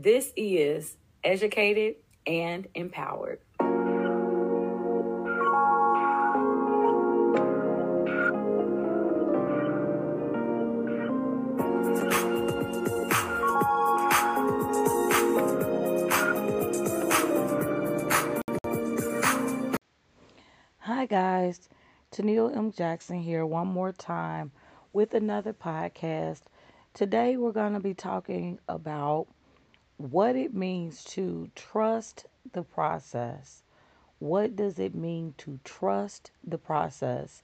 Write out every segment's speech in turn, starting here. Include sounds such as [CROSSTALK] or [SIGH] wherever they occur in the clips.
This is Educated and Empowered. Hi, guys. Tennille M. Jackson here one more time with another podcast. Today, we're going to be talking about what it means to trust the process. What does it mean to trust the process?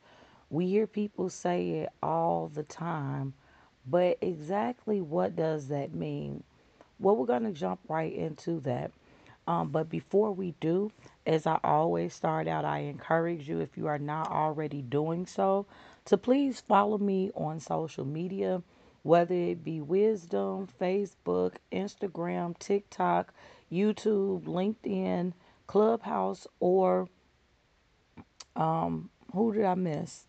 We hear people say it all the time, but exactly what does that mean? Well, we're going to jump right into that. Um, but before we do, as I always start out, I encourage you, if you are not already doing so, to please follow me on social media, whether it be Wisdom, Facebook, Instagram, TikTok, YouTube, LinkedIn, Clubhouse, or um, who did I miss?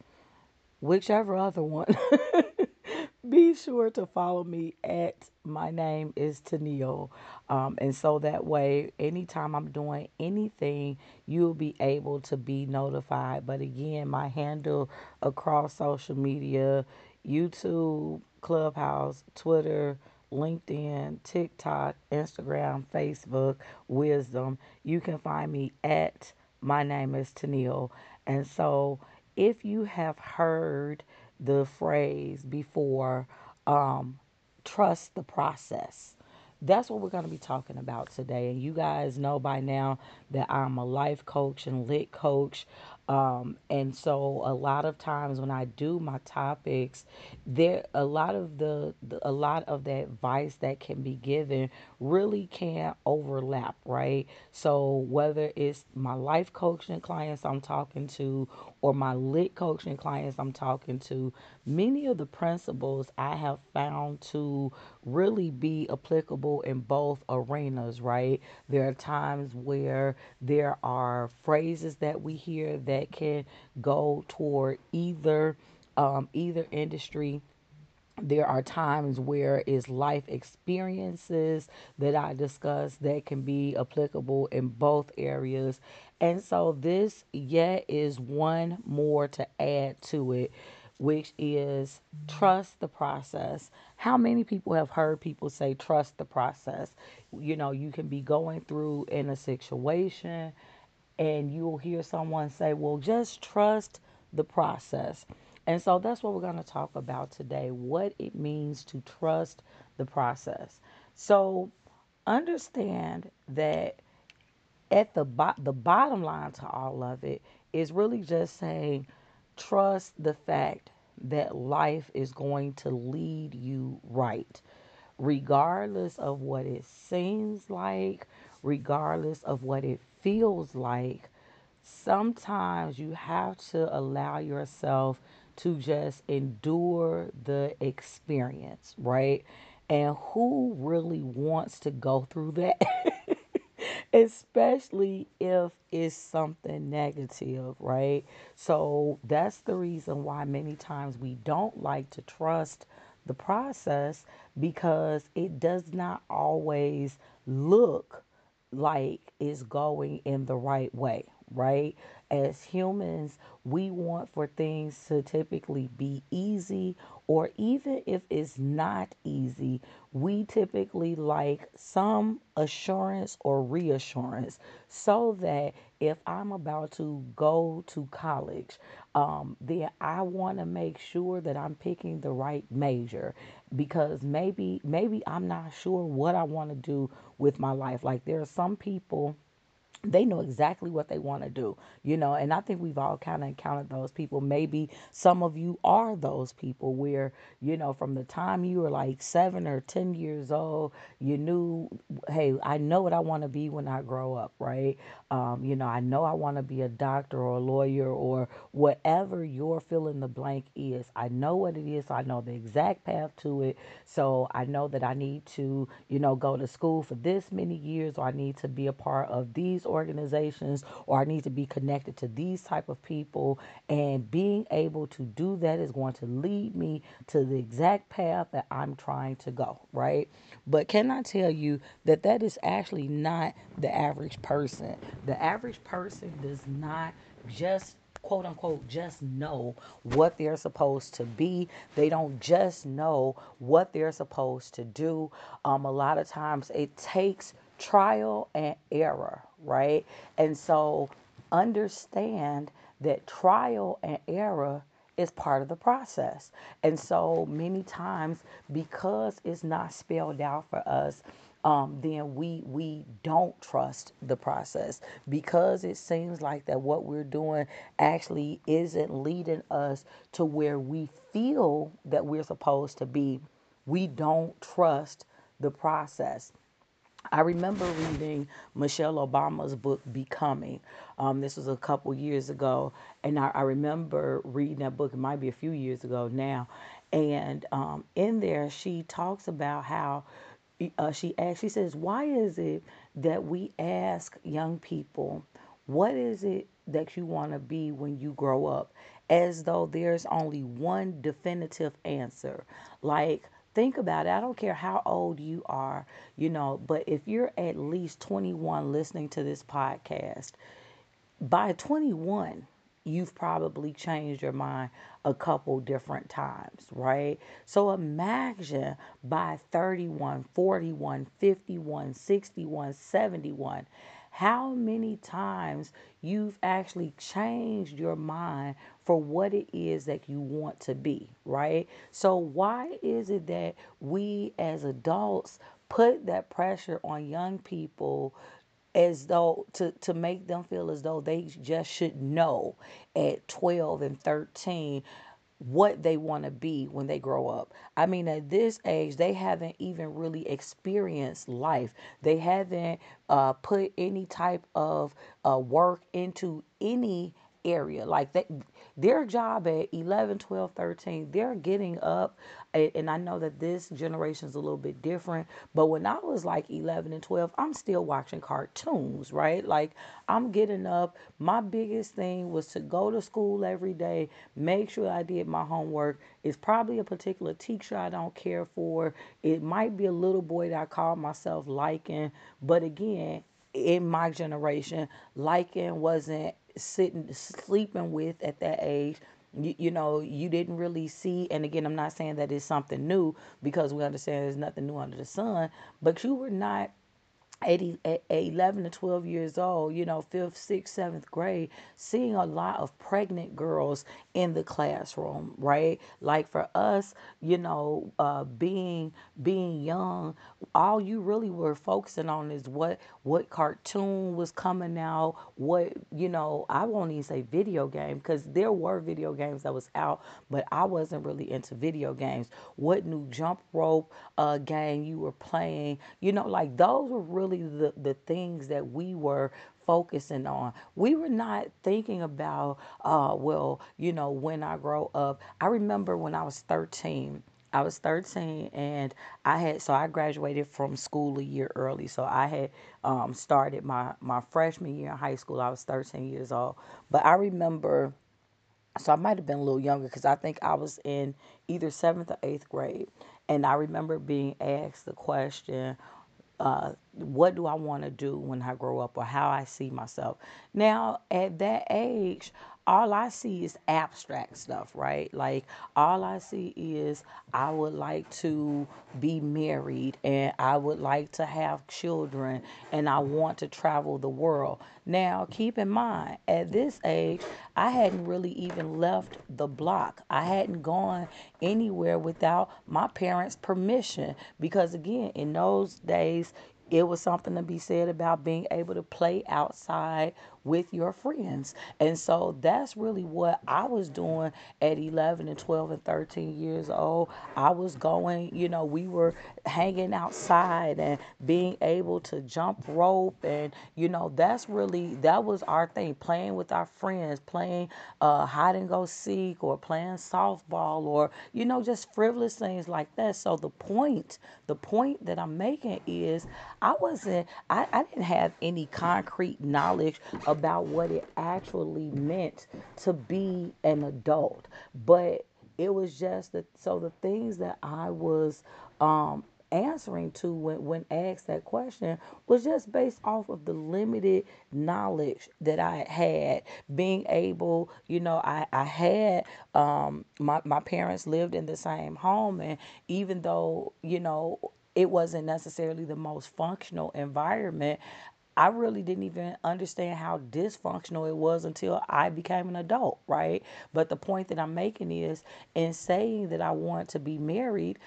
Whichever other one. [LAUGHS] be sure to follow me at my name is Tennille. Um, and so that way, anytime I'm doing anything, you'll be able to be notified. But again, my handle across social media YouTube, Clubhouse, Twitter, LinkedIn, TikTok, Instagram, Facebook, Wisdom. You can find me at my name is Tennille. And so if you have heard, the phrase before um, trust the process. That's what we're going to be talking about today. And you guys know by now that I'm a life coach and lit coach. Um, and so a lot of times when I do my topics, there a lot of the, the a lot of the advice that can be given really can't overlap, right? So whether it's my life coaching clients I'm talking to or my lit coaching clients I'm talking to, many of the principles I have found to really be applicable in both arenas, right? There are times where there are phrases that we hear that can go toward either um, either industry there are times where it's life experiences that I discuss that can be applicable in both areas. And so this yet is one more to add to it, which is trust the process. How many people have heard people say trust the process? You know, you can be going through in a situation and you'll hear someone say, well, just trust the process. And so that's what we're going to talk about today what it means to trust the process. So understand that at the bo- the bottom line to all of it is really just saying trust the fact that life is going to lead you right regardless of what it seems like regardless of what it feels like sometimes you have to allow yourself to just endure the experience, right? And who really wants to go through that? [LAUGHS] Especially if it's something negative, right? So that's the reason why many times we don't like to trust the process because it does not always look like it's going in the right way, right? As humans, we want for things to typically be easy, or even if it's not easy, we typically like some assurance or reassurance so that if I'm about to go to college, um, then I want to make sure that I'm picking the right major because maybe maybe I'm not sure what I want to do with my life. Like there are some people they know exactly what they want to do, you know, and I think we've all kind of encountered those people. Maybe some of you are those people where, you know, from the time you were like seven or 10 years old, you knew, hey, I know what I want to be when I grow up, right? Um, you know, I know I want to be a doctor or a lawyer or whatever your fill in the blank is. I know what it is. So I know the exact path to it. So I know that I need to, you know, go to school for this many years or I need to be a part of these organizations or I need to be connected to these type of people and being able to do that is going to lead me to the exact path that I'm trying to go, right? But can I tell you that that is actually not the average person. The average person does not just quote unquote just know what they're supposed to be. They don't just know what they're supposed to do. Um, a lot of times it takes trial and error, right? And so understand that trial and error is part of the process. And so many times, because it's not spelled out for us, um, then we we don't trust the process because it seems like that what we're doing actually isn't leading us to where we feel that we're supposed to be. We don't trust the process. I remember reading Michelle Obama's book Becoming. Um, this was a couple years ago, and I, I remember reading that book. It might be a few years ago now, and um, in there she talks about how uh, she asks. She says, "Why is it that we ask young people, what is it that you want to be when you grow up?" As though there's only one definitive answer, like think about it. I don't care how old you are, you know, but if you're at least 21 listening to this podcast, by 21, you've probably changed your mind a couple different times, right? So imagine by 31, 41, 51, 61, 71, how many times you've actually changed your mind for what it is that you want to be, right? So, why is it that we as adults put that pressure on young people as though to, to make them feel as though they just should know at 12 and 13 what they want to be when they grow up. I mean, at this age, they haven't even really experienced life. They haven't uh, put any type of uh, work into any area. Like they, their job at 11, 12, 13, they're getting up. And I know that this generation is a little bit different, but when I was like 11 and 12, I'm still watching cartoons, right? Like I'm getting up. My biggest thing was to go to school every day, make sure I did my homework. It's probably a particular teacher I don't care for. It might be a little boy that I call myself liking, but again, in my generation, liking wasn't sitting sleeping with at that age you, you know you didn't really see and again i'm not saying that it's something new because we understand there's nothing new under the sun but you were not 80, 11 to 12 years old, you know, fifth, sixth, seventh grade, seeing a lot of pregnant girls in the classroom, right? Like for us, you know, uh, being being young, all you really were focusing on is what what cartoon was coming out, what you know. I won't even say video game because there were video games that was out, but I wasn't really into video games. What new jump rope uh, game you were playing, you know, like those were really the, the things that we were focusing on. We were not thinking about, uh, well, you know, when I grow up. I remember when I was 13. I was 13 and I had so I graduated from school a year early. So I had um, started my my freshman year in high school. I was 13 years old. But I remember so I might have been a little younger because I think I was in either seventh or eighth grade. And I remember being asked the question, uh, what do I want to do when I grow up or how I see myself. Now, at that age, all I see is abstract stuff, right? Like all I see is I would like to be married and I would like to have children and I want to travel the world. Now, keep in mind, at this age, I hadn't really even left the block. I hadn't gone anywhere without my parents' permission because again, in those days, it was something to be said about being able to play outside with your friends. And so that's really what I was doing at 11 and 12 and 13 years old. I was going, you know, we were hanging outside and being able to jump rope. And, you know, that's really, that was our thing playing with our friends, playing uh, hide and go seek or playing softball or, you know, just frivolous things like that. So the point, the point that I'm making is I wasn't, I, I didn't have any concrete knowledge about what it actually meant to be an adult. But it was just that, so the things that I was, um, answering to when, when asked that question was just based off of the limited knowledge that I had. Being able, you know, I, I had um my, my parents lived in the same home and even though, you know, it wasn't necessarily the most functional environment. I really didn't even understand how dysfunctional it was until I became an adult, right? But the point that I'm making is in saying that I want to be married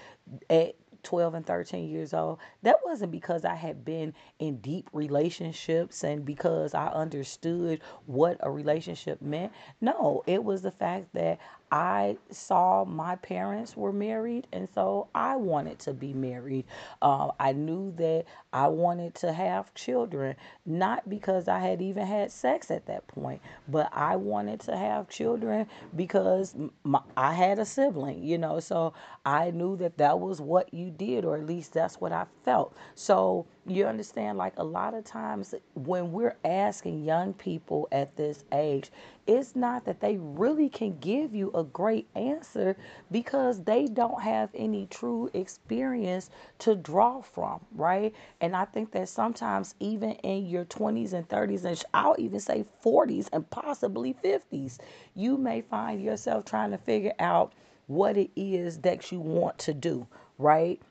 at 12 and 13 years old, that wasn't because I had been in deep relationships and because I understood what a relationship meant. No, it was the fact that I saw my parents were married, and so I wanted to be married. Uh, I knew that I wanted to have children, not because I had even had sex at that point, but I wanted to have children because my, I had a sibling, you know. So I knew that that was what you did, or at least that's what I felt. So you understand, like a lot of times when we're asking young people at this age, it's not that they really can give you a great answer because they don't have any true experience to draw from, right? And I think that sometimes, even in your 20s and 30s, and I'll even say 40s and possibly 50s, you may find yourself trying to figure out what it is that you want to do, right?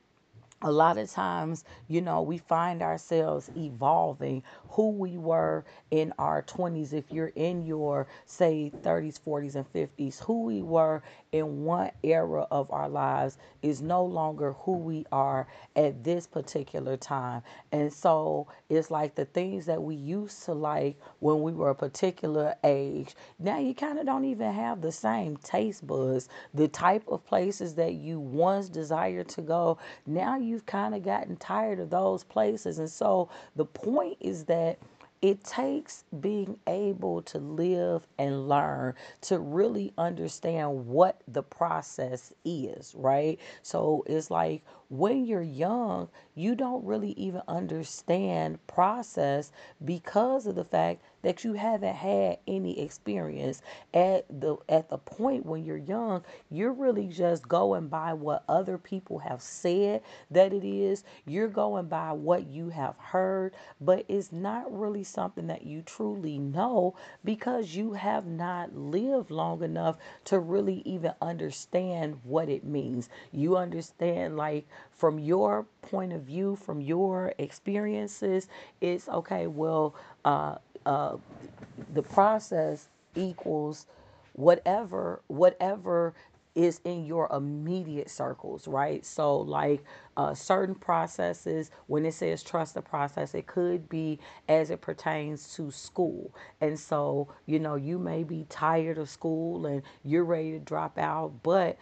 A lot of times, you know, we find ourselves evolving who we were in our 20s. If you're in your, say, 30s, 40s, and 50s, who we were in one era of our lives is no longer who we are at this particular time. And so it's like the things that we used to like when we were a particular age, now you kind of don't even have the same taste buds. The type of places that you once desired to go, now you've kind of gotten tired of those places. And so the point is that it takes being able to live and learn to really understand what the process is, right? So it's like when you're young, you don't really even understand process because of the fact that you haven't had any experience at the at the point when you're young you're really just going by what other people have said that it is. You're going by what you have heard but it's not really something that you truly know because you have not lived long enough to really even understand what it means. You understand like from your point of view from your experiences it's okay well uh uh, the process equals whatever whatever is in your immediate circles right? So like uh, certain processes when it says trust the process it could be as it pertains to school. And so you know you may be tired of school and you're ready to drop out but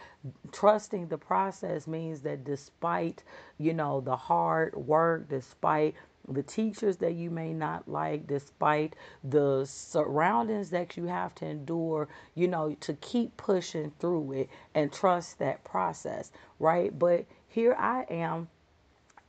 trusting the process means that despite you know the hard work despite the teachers that you may not like, despite the surroundings that you have to endure, you know, to keep pushing through it and trust that process, right? But here I am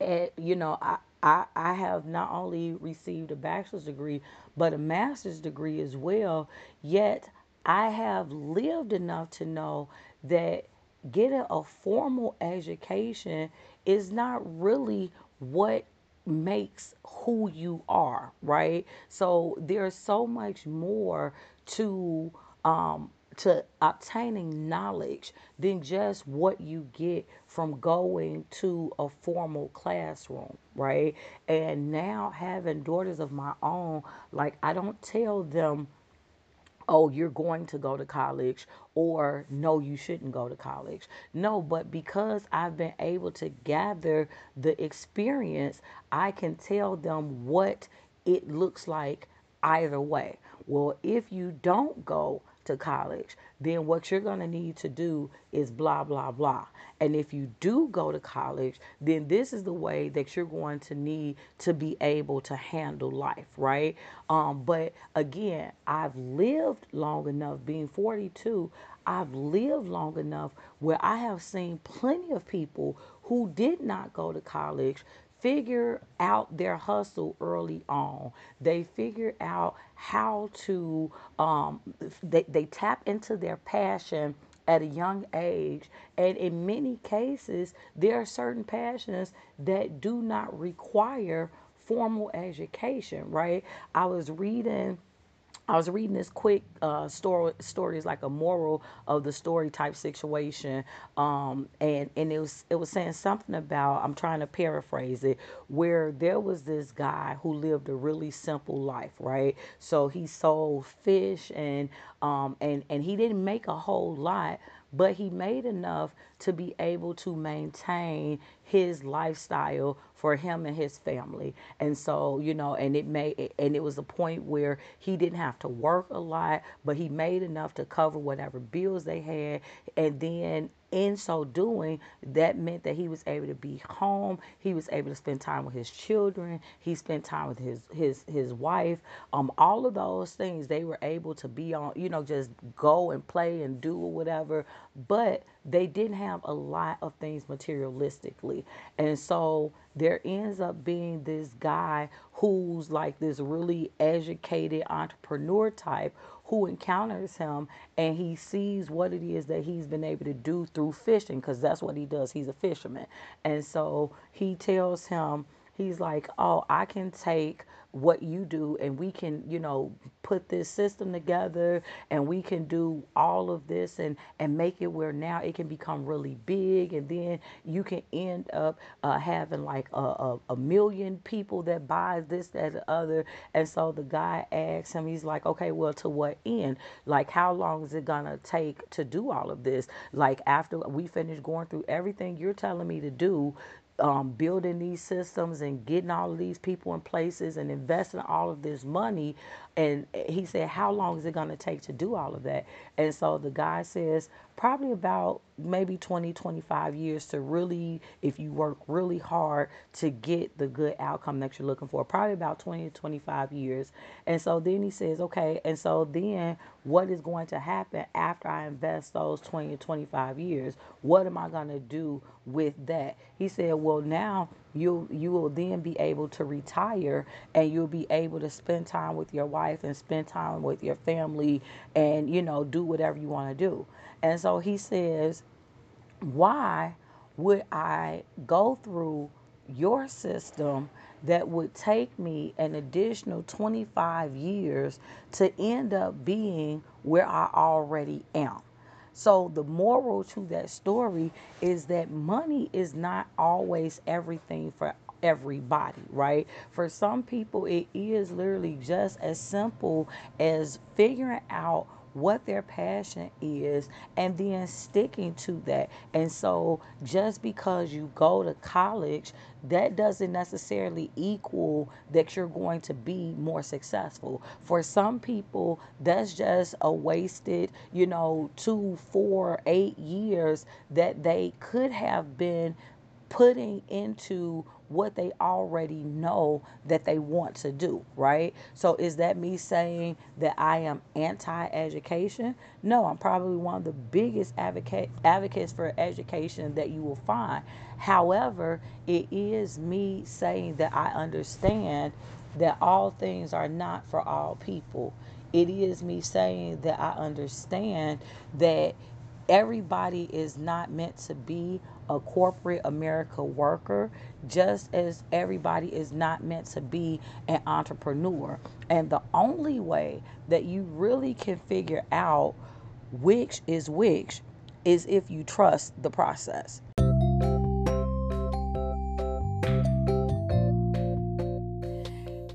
at, you know, I, I, I have not only received a bachelor's degree, but a master's degree as well. Yet I have lived enough to know that getting a formal education is not really what makes who you are, right? So there's so much more to um to obtaining knowledge than just what you get from going to a formal classroom, right? And now having daughters of my own, like I don't tell them oh, you're going to go to college, or no, you shouldn't go to college. No, but because I've been able to gather the experience, I can tell them what it looks like either way. Well, if you don't go to college, then what you're going to need to do is blah, blah, blah. And if you do go to college, then this is the way that you're going to need to be able to handle life, right? Um, but again, I've lived long enough, being 42, I've lived long enough where I have seen plenty of people who did not go to college figure out their hustle early on. They figure out how to, um, they, they tap into their passion at a young age. And in many cases, there are certain passions that do not require formal education, right? I was reading I was reading this quick uh, story. Is like a moral of the story type situation, um, and and it was it was saying something about I'm trying to paraphrase it, where there was this guy who lived a really simple life, right? So he sold fish and um, and and he didn't make a whole lot, but he made enough to be able to maintain his lifestyle for him and his family. And so, you know, and it made and it was a point where he didn't have to work a lot, but he made enough to cover whatever bills they had. And then in so doing, that meant that he was able to be home. He was able to spend time with his children. He spent time with his his his wife. Um, all of those things they were able to be on. You know, just go and play and do whatever. But they didn't have a lot of things materialistically, and so there ends up being this guy who's like this really educated entrepreneur type who encounters him and he sees what it is that he's been able to do through fishing because that's what he does. He's a fisherman. And so he tells him, he's like, Oh, I can take what you do and we can you know put this system together and we can do all of this and and make it where now it can become really big and then you can end up uh, having like a, a, a, million people that buys this that the other. And so the guy asks him he's like okay well to what end? Like how long is it gonna take to do all of this? Like after we finish going through everything you're telling me to do um, building these systems and getting all of these people in places and investing all of this money. And he said, How long is it going to take to do all of that? And so the guy says, Probably about maybe 20, 25 years to really, if you work really hard to get the good outcome that you're looking for. Probably about 20 to 25 years. And so then he says, Okay, and so then what is going to happen after I invest those 20 to 25 years? What am I going to do with that? He said, Well, now you you will then be able to retire and you'll be able to spend time with your wife and spend time with your family and you know do whatever you want to do. And so he says why would i go through your system that would take me an additional 25 years to end up being where i already am so, the moral to that story is that money is not always everything for everybody, right? For some people, it is literally just as simple as figuring out what their passion is and then sticking to that. And so just because you go to college, that doesn't necessarily equal that you're going to be more successful. For some people, that's just a wasted, you know, two, four, eight years that they could have been putting into what they already know that they want to do, right? So is that me saying that I am anti-education? No, I'm probably one of the biggest advocate advocates for education that you will find. However, it is me saying that I understand that all things are not for all people. It is me saying that I understand that everybody is not meant to be a corporate America worker, just as everybody is not meant to be an entrepreneur. And the only way that you really can figure out which is which is if you trust the process.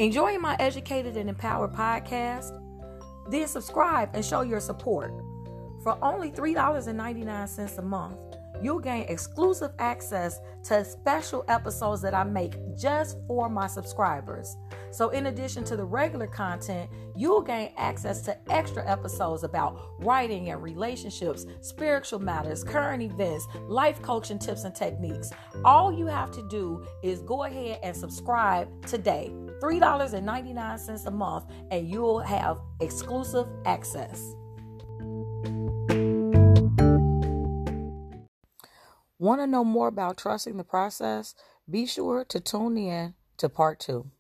Enjoying my Educated and Empowered podcast? Then subscribe and show your support. For only $3.99 a month, you'll gain exclusive access to special episodes that I make just for my subscribers. So, in addition to the regular content, you'll gain access to extra episodes about writing and relationships, spiritual matters, current events, life coaching tips and techniques. All you have to do is go ahead and subscribe today. $3.99 a month, and you'll have exclusive access. Want to know more about trusting the process? Be sure to tune in to part two.